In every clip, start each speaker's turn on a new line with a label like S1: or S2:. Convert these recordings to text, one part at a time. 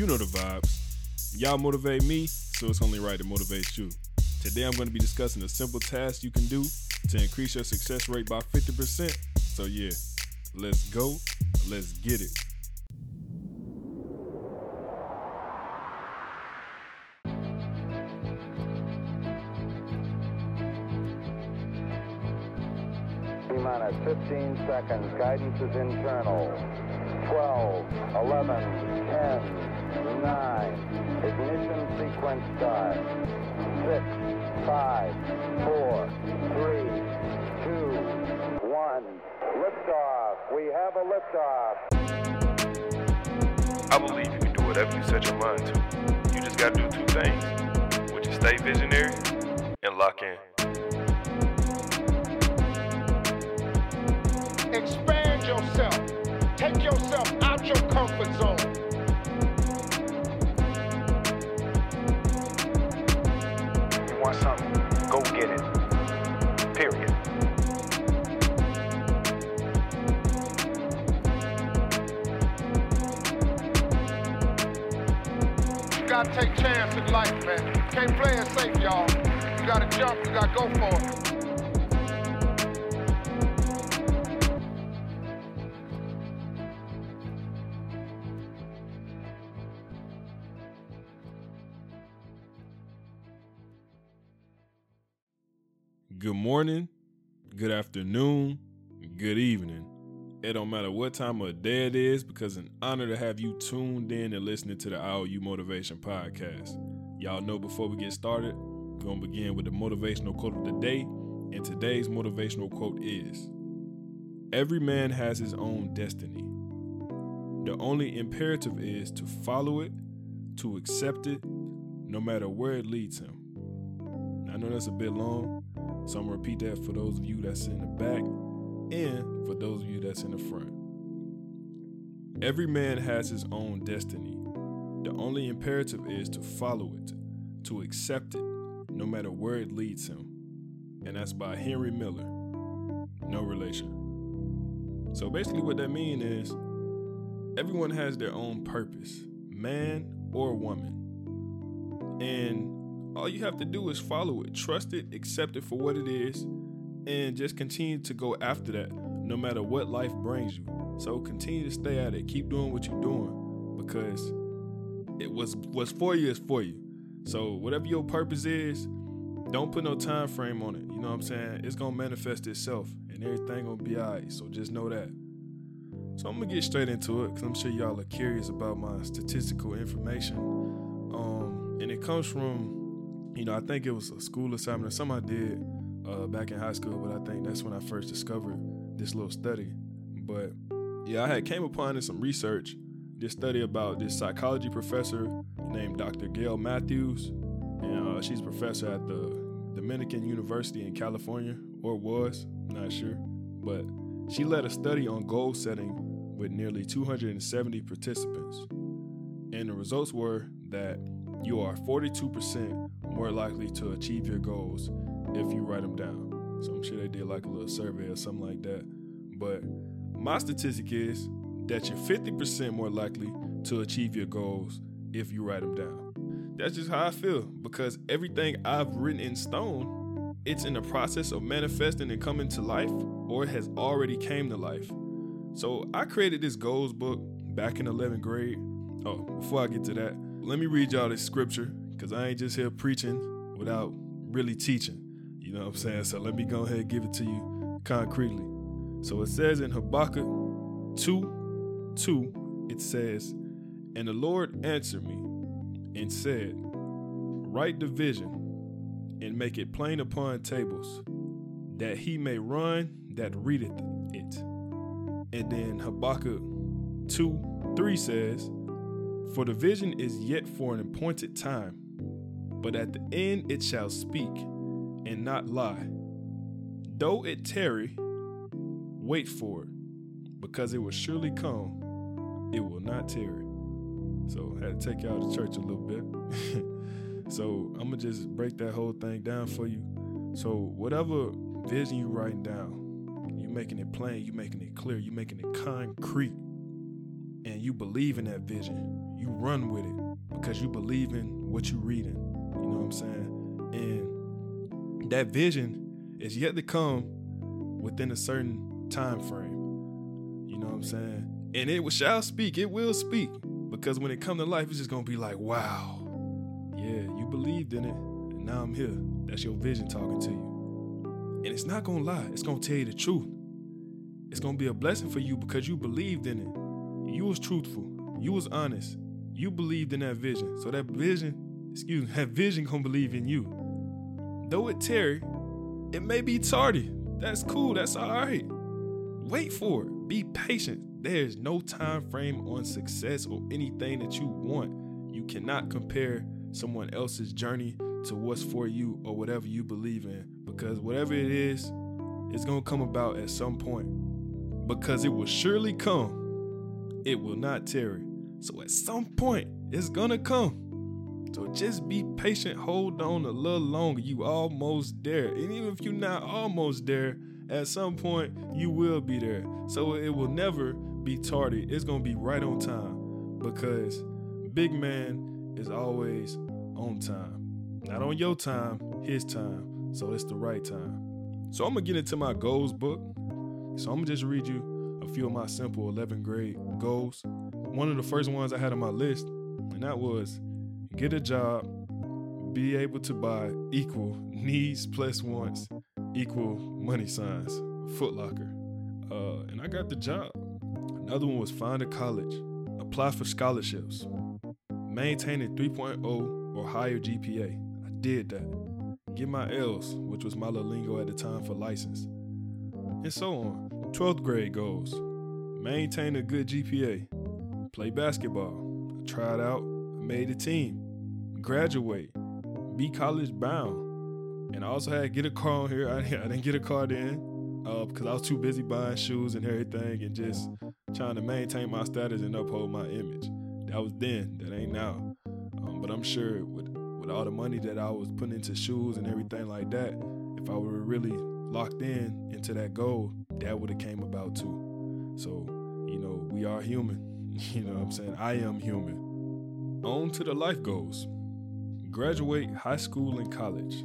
S1: You know the vibes. Y'all motivate me, so it's only right to motivate you. Today I'm going to be discussing a simple task you can do to increase your success rate by 50%. So, yeah, let's go. Let's get it.
S2: minus 15 seconds. Guidance is internal. 12, 11, 10, 9. Ignition sequence start. 6, 5, 4, 3, 2, 1. Liftoff. We have a liftoff.
S3: I believe you can do whatever you set your mind to. You just gotta do two things, which is stay visionary and lock in.
S4: Gotta take chance in life, man. Can't play it safe, y'all. You gotta jump, you gotta go for it.
S1: Good morning, good afternoon, good evening. It don't matter what time of day it is because an honor to have you tuned in and listening to the IOU Motivation Podcast. Y'all know before we get started, we're to begin with the motivational quote of the day. And today's motivational quote is Every man has his own destiny. The only imperative is to follow it, to accept it, no matter where it leads him. I know that's a bit long, so I'm gonna repeat that for those of you that's in the back and for those of you that's in the front. Every man has his own destiny. The only imperative is to follow it, to accept it, no matter where it leads him. And that's by Henry Miller. No relation. So basically, what that means is everyone has their own purpose, man or woman. And all you have to do is follow it, trust it, accept it for what it is, and just continue to go after that no matter what life brings you. So continue to stay at it, keep doing what you're doing because it was what's for you is for you. So whatever your purpose is, don't put no time frame on it. You know what I'm saying? It's gonna manifest itself and everything gonna be alright. So just know that. So I'm gonna get straight into it because I'm sure y'all are curious about my statistical information. Um, and it comes from, you know, I think it was a school assignment or something I did uh, back in high school, but I think that's when I first discovered this little study. But yeah, I had came upon in some research this study about this psychology professor named Dr. Gail Matthews, and uh, she's a professor at the Dominican University in California, or was, not sure, but she led a study on goal setting with nearly 270 participants. And the results were that you are 42% more likely to achieve your goals if you write them down. So I'm sure they did like a little survey or something like that. But my statistic is that you're 50% more likely to achieve your goals if you write them down. That's just how I feel because everything I've written in stone, it's in the process of manifesting and coming to life or it has already came to life. So I created this goals book back in 11th grade. Oh, before I get to that, let me read y'all this scripture because I ain't just here preaching without really teaching. You know what I'm saying? So let me go ahead and give it to you concretely. So it says in Habakkuk 2 2, it says, And the Lord answered me and said, Write the vision and make it plain upon tables, that he may run that readeth it. And then Habakkuk 2 3 says, For the vision is yet for an appointed time, but at the end it shall speak and not lie. Though it tarry, wait for it, because it will surely come, it will not tarry. So I had to take y'all to church a little bit. so I'm gonna just break that whole thing down for you. So whatever vision you writing down, you're making it plain, you're making it clear, you're making it concrete, and you believe in that vision. you run with it because you believe in what you're reading. You know what I'm saying? And that vision is yet to come within a certain time frame. You know what I'm saying? And it shall speak, it will speak. Because when it come to life, it's just gonna be like, wow, yeah, you believed in it, and now I'm here. That's your vision talking to you. And it's not gonna lie, it's gonna tell you the truth. It's gonna be a blessing for you because you believed in it. You was truthful, you was honest, you believed in that vision. So that vision, excuse me, that vision gonna believe in you. Though it tarry, it may be tardy. That's cool, that's alright. Wait for it. Be patient. There's no time frame on success or anything that you want. You cannot compare someone else's journey to what's for you or whatever you believe in because whatever it is, it's going to come about at some point. Because it will surely come. It will not tarry. So at some point, it's going to come. So just be patient, hold on a little longer. You almost there. And even if you're not almost there, at some point you will be there. So it will never be tardy. It's gonna be right on time because big man is always on time. Not on your time, his time. So it's the right time. So I'm gonna get into my goals book. So I'm gonna just read you a few of my simple 11th grade goals. One of the first ones I had on my list, and that was get a job, be able to buy equal needs plus wants equal money signs, Footlocker. Uh, and I got the job. Another one was find a college, apply for scholarships, maintain a 3.0 or higher GPA. I did that. Get my L's, which was my lingo at the time for license. And so on. 12th grade goals maintain a good GPA, play basketball. I tried out, made a team, graduate, be college bound and I also had to get a car on here. I, I didn't get a car then uh, because I was too busy buying shoes and everything and just trying to maintain my status and uphold my image. That was then. That ain't now. Um, but I'm sure with with all the money that I was putting into shoes and everything like that, if I were really locked in into that goal, that would have came about too. So, you know, we are human. You know what I'm saying? I am human. On to the life goals. Graduate high school and college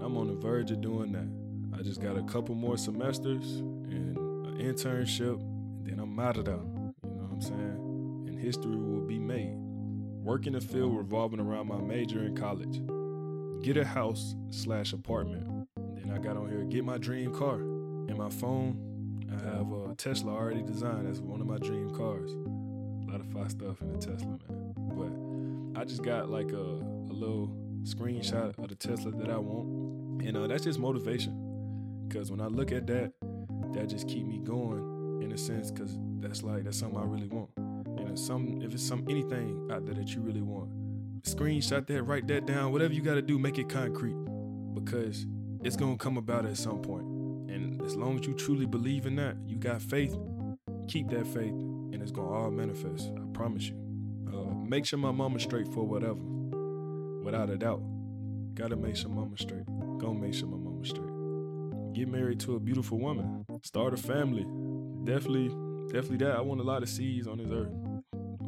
S1: and I'm on the verge of doing that. I just got a couple more semesters and an internship, and then I'm out of there. You know what I'm saying? And history will be made. Work in the field revolving around my major in college. Get a house slash apartment. And then I got on here, get my dream car. And my phone, I have a Tesla already designed. That's one of my dream cars. A lot of fun stuff in the Tesla, man. I just got like a, a little screenshot of the Tesla that I want. And uh, that's just motivation. Because when I look at that, that just keep me going in a sense because that's like, that's something I really want. And if, some, if it's some anything out there that you really want, screenshot that, write that down, whatever you got to do, make it concrete because it's to come about at some point. And as long as you truly believe in that, you got faith, keep that faith, and it's to all manifest. I promise you. Make sure my mama straight for whatever without a doubt. Gotta make sure mama straight. Gonna make sure my mama straight. Get married to a beautiful woman. Start a family. Definitely, definitely that. I want a lot of seeds on this earth.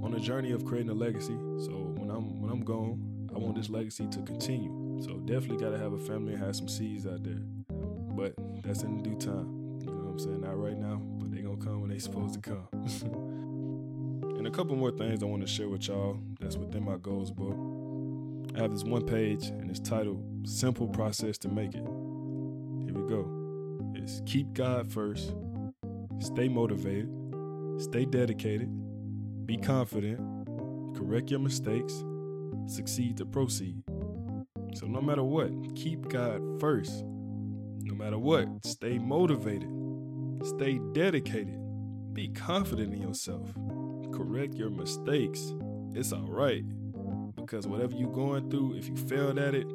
S1: On a journey of creating a legacy. So when I'm when I'm gone, I want this legacy to continue. So definitely gotta have a family and have some seeds out there. But that's in due time. You know what I'm saying? Not right now, but they gonna come when they supposed to come. and a couple more things I want to share with y'all that's within my goals book. I have this one page and it's titled Simple Process to Make It. Here we go. It's keep God first, stay motivated, stay dedicated, be confident, correct your mistakes, succeed to proceed. So, no matter what, keep God first. No matter what, stay motivated, stay dedicated, be confident in yourself, correct your mistakes. It's all right because whatever you're going through, if you failed at it,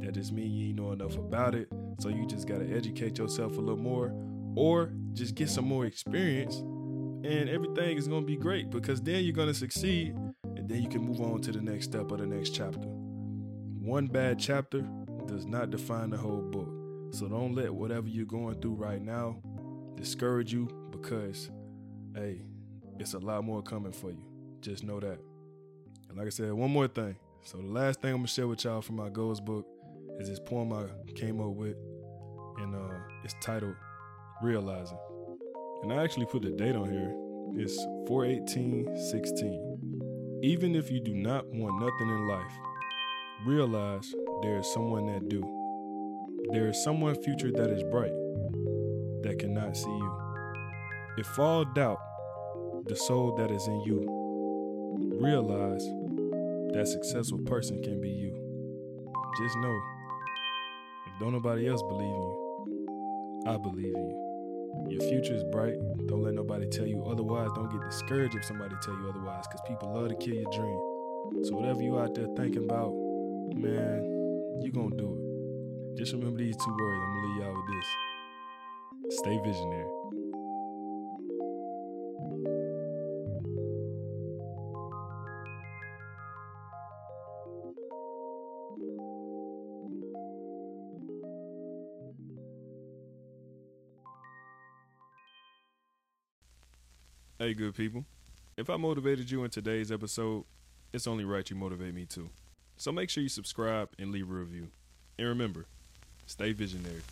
S1: that just means you ain't know enough about it. So you just gotta educate yourself a little more, or just get some more experience, and everything is gonna be great because then you're gonna succeed, and then you can move on to the next step of the next chapter. One bad chapter does not define the whole book. So don't let whatever you're going through right now discourage you because, hey, it's a lot more coming for you. Just know that. And like I said, one more thing. So the last thing I'm gonna share with y'all from my goals book is this poem I came up with, and uh, it's titled "Realizing." And I actually put the date on here. It's 41816. Even if you do not want nothing in life, realize there is someone that do. There is someone future that is bright that cannot see you. If all doubt, the soul that is in you, realize that successful person can be you. Just know, if don't nobody else believe in you, I believe in you. Your future is bright. Don't let nobody tell you otherwise. Don't get discouraged if somebody tell you otherwise, because people love to kill your dream. So whatever you out there thinking about, man, you gonna do it. Just remember these two words. I'm gonna leave y'all with this. Stay visionary. Hey, good people. If I motivated you in today's episode, it's only right you motivate me too. So make sure you subscribe and leave a review. And remember, stay visionary.